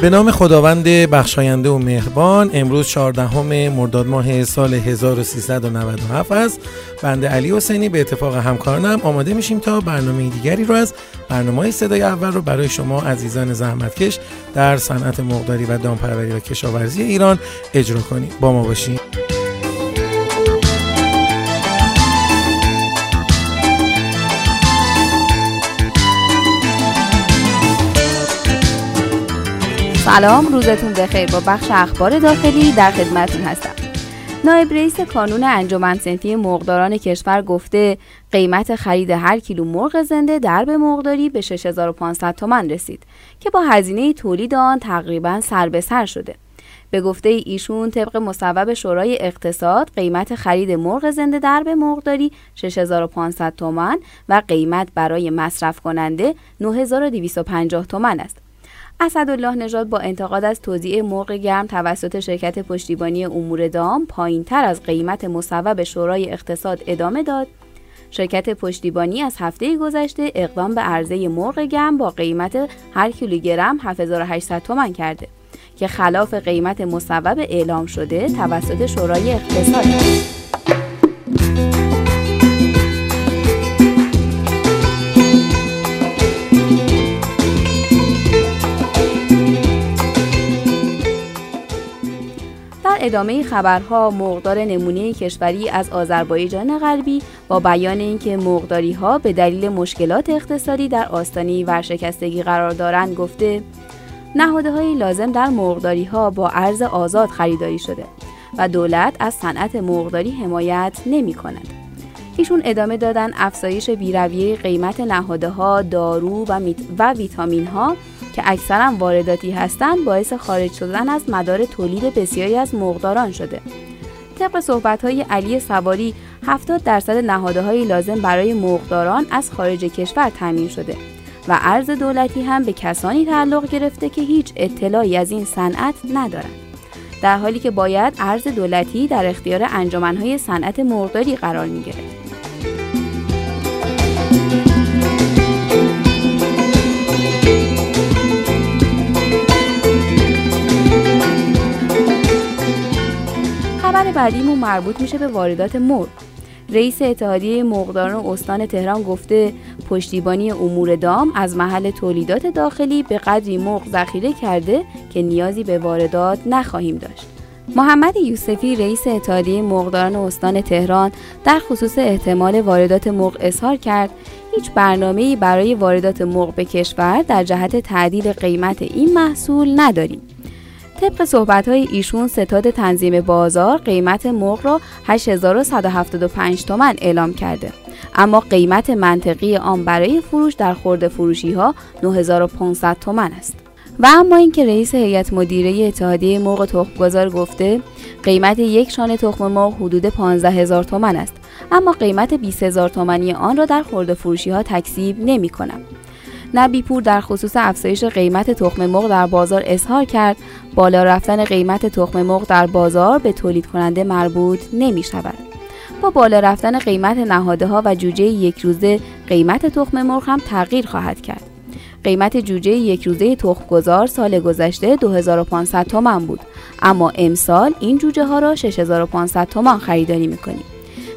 به نام خداوند بخشاینده و مهربان امروز 14 مرداد ماه سال 1397 است. بنده علی حسینی به اتفاق همکارانم آماده میشیم تا برنامه دیگری رو از برنامه صدای اول رو برای شما عزیزان زحمتکش در صنعت مقداری و دامپروری و کشاورزی ایران اجرا کنیم. با ما باشیم سلام روزتون بخیر. با بخش اخبار داخلی در خدمتتون هستم. نایب رئیس کانون انجمن سنتی مرغداران کشور گفته قیمت خرید هر کیلو مرغ زنده در به مرغداری به 6500 تومان رسید که با هزینه تولید آن تقریبا سر به سر شده. به گفته ایشون طبق مصوب شورای اقتصاد قیمت خرید مرغ زنده در به مرغداری 6500 تومان و قیمت برای مصرف کننده 9250 تومان است. اسدالله نژاد با انتقاد از توزیع مرغ گرم توسط شرکت پشتیبانی امور دام پایین تر از قیمت مصوب شورای اقتصاد ادامه داد. شرکت پشتیبانی از هفته گذشته اقدام به عرضه مرغ گرم با قیمت هر کیلوگرم 7800 تومان کرده که خلاف قیمت مصوب اعلام شده توسط شورای اقتصاد. ادامه خبرها مقدار نمونه کشوری از آذربایجان غربی با بیان اینکه مقداری ها به دلیل مشکلات اقتصادی در آستانه ورشکستگی قرار دارند گفته نهاده های لازم در مقداری ها با ارز آزاد خریداری شده و دولت از صنعت مقداری حمایت نمی کند. ایشون ادامه دادن افزایش بیرویه قیمت نهاده ها، دارو و, و ویتامین ها که اکثرا وارداتی هستند باعث خارج شدن از مدار تولید بسیاری از مقداران شده. طبق صحبت های علی سواری 70 درصد نهاده های لازم برای مقداران از خارج کشور تامین شده و ارز دولتی هم به کسانی تعلق گرفته که هیچ اطلاعی از این صنعت ندارند. در حالی که باید ارز دولتی در اختیار انجمنهای صنعت مرغداری قرار می بعدیمون مربوط میشه به واردات مرغ. رئیس اتحادیه مرغداران استان تهران گفته پشتیبانی امور دام از محل تولیدات داخلی به قدری مرغ ذخیره کرده که نیازی به واردات نخواهیم داشت. محمد یوسفی رئیس اتحادیه مرغداران استان تهران در خصوص احتمال واردات مرغ اظهار کرد هیچ برنامه‌ای برای واردات مرغ به کشور در جهت تعدیل قیمت این محصول نداریم. طبق صحبت های ایشون ستاد تنظیم بازار قیمت مرغ را 8175 تومن اعلام کرده. اما قیمت منطقی آن برای فروش در خورده فروشی ها 9500 تومن است. و اما اینکه رئیس هیئت مدیره اتحادیه مرغ تخمگذار گفته قیمت یک شانه تخم مرغ حدود 15000 تومن است. اما قیمت 20000 تومانی آن را در خورده فروشی ها تکسیب نمی کنم. نبیپور در خصوص افزایش قیمت تخم مرغ در بازار اظهار کرد بالا رفتن قیمت تخم مرغ در بازار به تولید کننده مربوط نمی شود. با بالا رفتن قیمت نهاده ها و جوجه یک روزه قیمت تخم مرغ هم تغییر خواهد کرد. قیمت جوجه یک روزه تخمگذار سال گذشته 2500 تومان بود اما امسال این جوجه ها را 6500 تومان خریداری می‌کنیم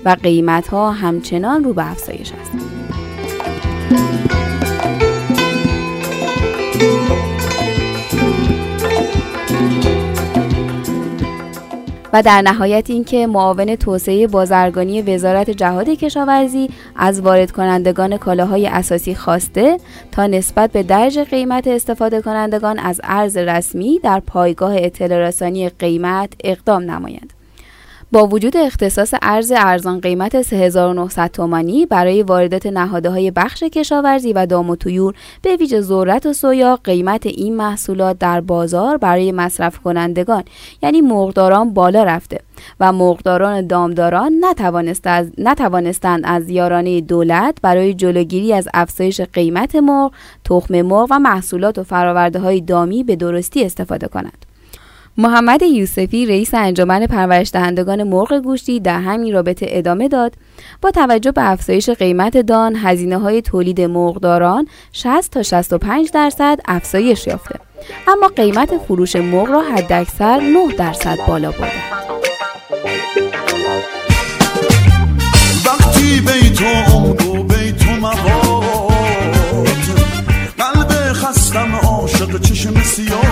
و قیمت ها همچنان رو به افزایش است. و در نهایت اینکه معاون توسعه بازرگانی وزارت جهاد کشاورزی از وارد کنندگان کالاهای اساسی خواسته تا نسبت به درج قیمت استفاده کنندگان از ارز رسمی در پایگاه اطلاع رسانی قیمت اقدام نمایند. با وجود اختصاص ارز ارزان قیمت 3900 تومانی برای واردات نهاده های بخش کشاورزی و دام و تویور به ویژه ذرت و سویا قیمت این محصولات در بازار برای مصرف کنندگان یعنی مرغداران بالا رفته و مرغداران دامداران نتوانستند از یارانه دولت برای جلوگیری از افزایش قیمت مرغ، تخم مرغ و محصولات و فراورده های دامی به درستی استفاده کنند. محمد یوسفی رئیس انجمن پرورش دهندگان مرغ گوشتی در همین رابطه ادامه داد. با توجه به افزایش قیمت دان هزینه های تولید مرغداران 60 تا 65 درصد افزایش یافته. اما قیمت فروش مرغ را حداکثر 9 درصد بالا برده. چشم سیاه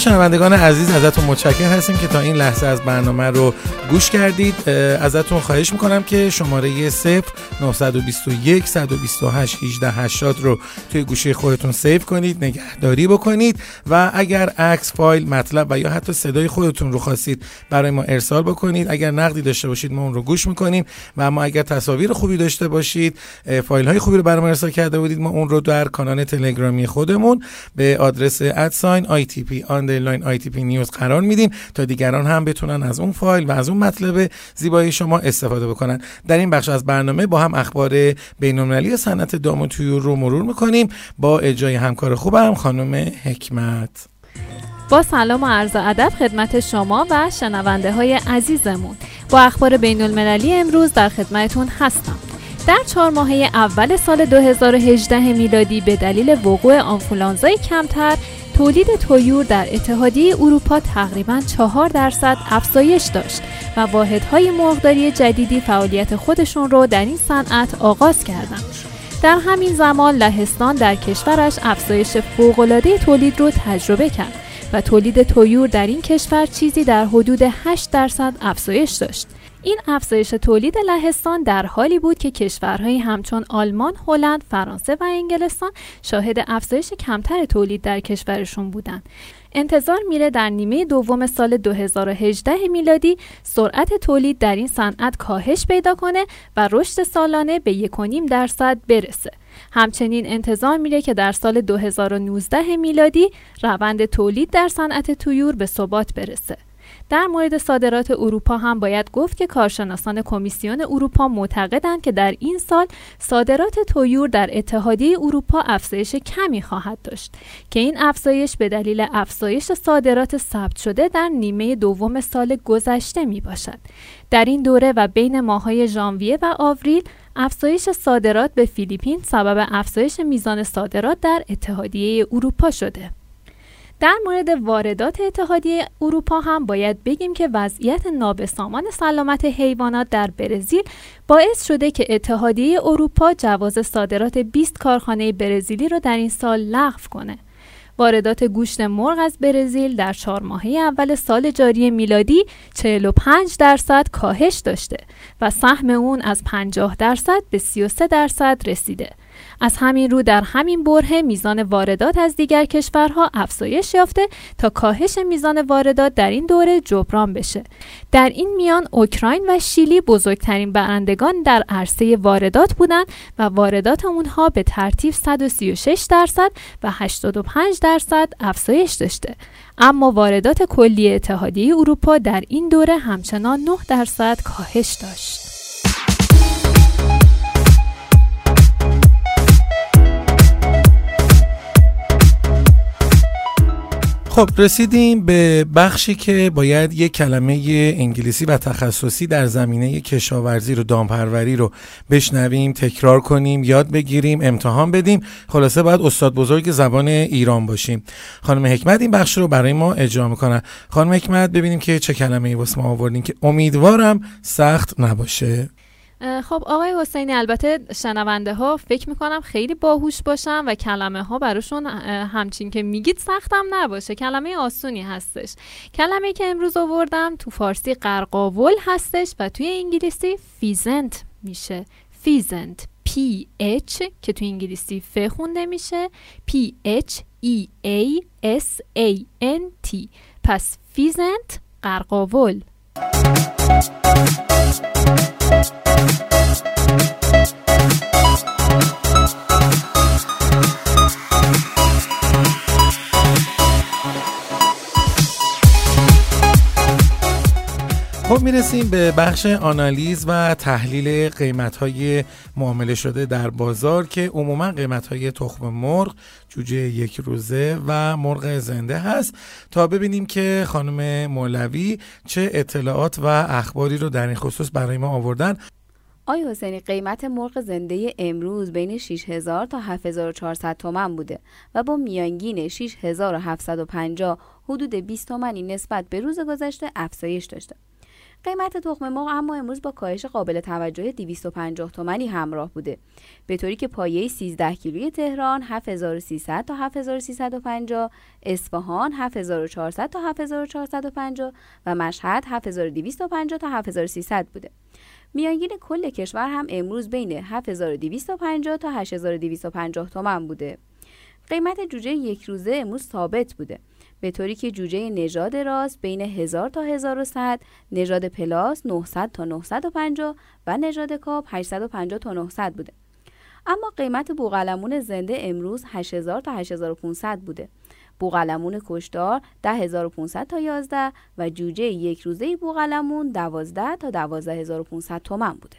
شنوندگان عزیز ازتون متشکر هستیم که تا این لحظه از برنامه رو گوش کردید. ازتون خواهش می‌کنم که شماره 0 921 128 1880 رو توی گوشی خودتون save کنید نگهداری بکنید و اگر عکس فایل مطلب و یا حتی صدای خودتون رو خواستید برای ما ارسال بکنید اگر نقدی داشته باشید ما اون رو گوش می‌کنیم و اما اگر تصاویر خوبی داشته باشید فایل های خوبی رو برای ما ارسال کرده بودید ما اون رو در کانال تلگرامی خودمون به آدرس at sign ITP underline ITP news قرار میدیم تا دیگران هم بتونن از اون فایل و از اون مطلب زیبایی شما استفاده بکنن. در این بخش از برنامه با هم اخبار بین‌المللی صنعت دام و طیور رو مرور می‌کنیم. با اجرای همکار خوبم خانم حکمت. با سلام و عرض ادب خدمت شما و شنونده های عزیزمون. با اخبار بین المللی امروز در خدمتون هستم. در چهار ماهه اول سال 2018 میلادی به دلیل وقوع آنفولانزای کمتر تولید تویور در اتحادیه اروپا تقریبا 4 درصد افزایش داشت و واحدهای مرغداری جدیدی فعالیت خودشون رو در این صنعت آغاز کردند. در همین زمان لهستان در کشورش افزایش فوق‌العاده تولید رو تجربه کرد و تولید تویور در این کشور چیزی در حدود 8 درصد افزایش داشت. این افزایش تولید لهستان در حالی بود که کشورهایی همچون آلمان، هلند، فرانسه و انگلستان شاهد افزایش کمتر تولید در کشورشون بودند. انتظار میره در نیمه دوم سال 2018 میلادی سرعت تولید در این صنعت کاهش پیدا کنه و رشد سالانه به 1.5 درصد برسه. همچنین انتظار میره که در سال 2019 میلادی روند تولید در صنعت تویور به ثبات برسه. در مورد صادرات اروپا هم باید گفت که کارشناسان کمیسیون اروپا معتقدند که در این سال صادرات تویور در اتحادیه اروپا افزایش کمی خواهد داشت که این افزایش به دلیل افزایش صادرات ثبت شده در نیمه دوم سال گذشته می باشد. در این دوره و بین ماهای ژانویه و آوریل افزایش صادرات به فیلیپین سبب افزایش میزان صادرات در اتحادیه اروپا شده. در مورد واردات اتحادیه اروپا هم باید بگیم که وضعیت نابسامان سلامت حیوانات در برزیل باعث شده که اتحادیه اروپا جواز صادرات 20 کارخانه برزیلی را در این سال لغو کنه. واردات گوشت مرغ از برزیل در چهار ماهه اول سال جاری میلادی 45 درصد کاهش داشته و سهم اون از 50 درصد به 33 درصد رسیده. از همین رو در همین بره میزان واردات از دیگر کشورها افزایش یافته تا کاهش میزان واردات در این دوره جبران بشه. در این میان اوکراین و شیلی بزرگترین برندگان در عرصه واردات بودند و واردات اونها به ترتیب 136 درصد و 85 درصد افزایش داشته. اما واردات کلی اتحادیه اروپا در این دوره همچنان 9 درصد کاهش داشت. خب رسیدیم به بخشی که باید یک کلمه انگلیسی و تخصصی در زمینه کشاورزی رو دامپروری رو بشنویم تکرار کنیم یاد بگیریم امتحان بدیم. خلاصه باید استاد بزرگ زبان ایران باشیم. خانم حکمت این بخش رو برای ما اجرا می‌کنن خانم حکمت ببینیم که چه کلمه ای واسه ما آوردین که امیدوارم سخت نباشه. خب آقای حسینی البته شنونده ها فکر می‌کنم خیلی باهوش باشن و کلمه ها براشون همچین که میگید سختم نباشه. کلمه آسونی هستش. کلمه که امروز آوردم تو فارسی قرقاول هستش و توی انگلیسی pheasant میشه. pheasant P H که تو انگلیسی ف خونده میشه. P H E A S A N T. پس pheasant قرقاول خب می‌رسیم به بخش آنالیز و تحلیل قیمت های معامله شده در بازار که عموما قیمت های تخم مرغ جوجه یک روزه و مرغ زنده هست تا ببینیم که خانم مولوی چه اطلاعات و اخباری رو در این خصوص برای ما آوردن آی حسینی قیمت مرغ زنده امروز بین 6000 تا 7400 تومن بوده و با میانگین 6750 حدود 20 تومنی نسبت به روز گذشته افزایش داشته. قیمت تخم مرغ اما امروز با کاهش قابل توجه 250 تومانی همراه بوده. به طوری که پایه 13 کیلوی تهران 7300 تا 7350 اصفهان 7400 تا 7450 و مشهد 7250 تا 7300 بوده. میانگین کل کشور هم امروز بین 7250 تا 8250 تومن بوده. قیمت جوجه یک روزه امروز ثابت بوده. به طوری که جوجه نژاد راست بین 1000 تا 1100 نژاد پلاس 900 تا 950 و نژاد کاپ 850 تا 900 بوده. اما قیمت بوقلمون زنده امروز 8000 تا 8500 بوده. بوقلمون کشدار 10500 تا 11 و جوجه یک روزه بوقلمون 12 تا 12500 تومن بوده.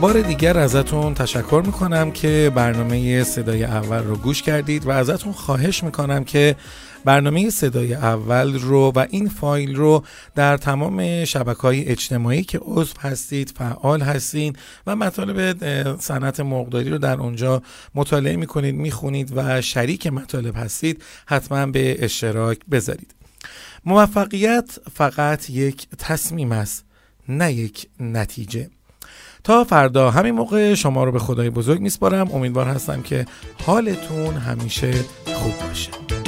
بار دیگر ازتون تشکر می‌کنم که برنامه صدای اول رو گوش کردید و ازتون خواهش می‌کنم که برنامه صدای اول رو و این فایل رو در تمام شبکه های اجتماعی که عضو هستید فعال هستید و مطالب صنعت مرغداری رو در اونجا مطالعه می‌کنید می‌خونید و شریک مطالب هستید حتما به اشتراک بذارید. موفقیت فقط یک تصمیم است نه یک نتیجه. تا فردا همین موقع شما رو به خدای بزرگ میسپارم. امیدوار هستم که حالتون همیشه خوب باشه.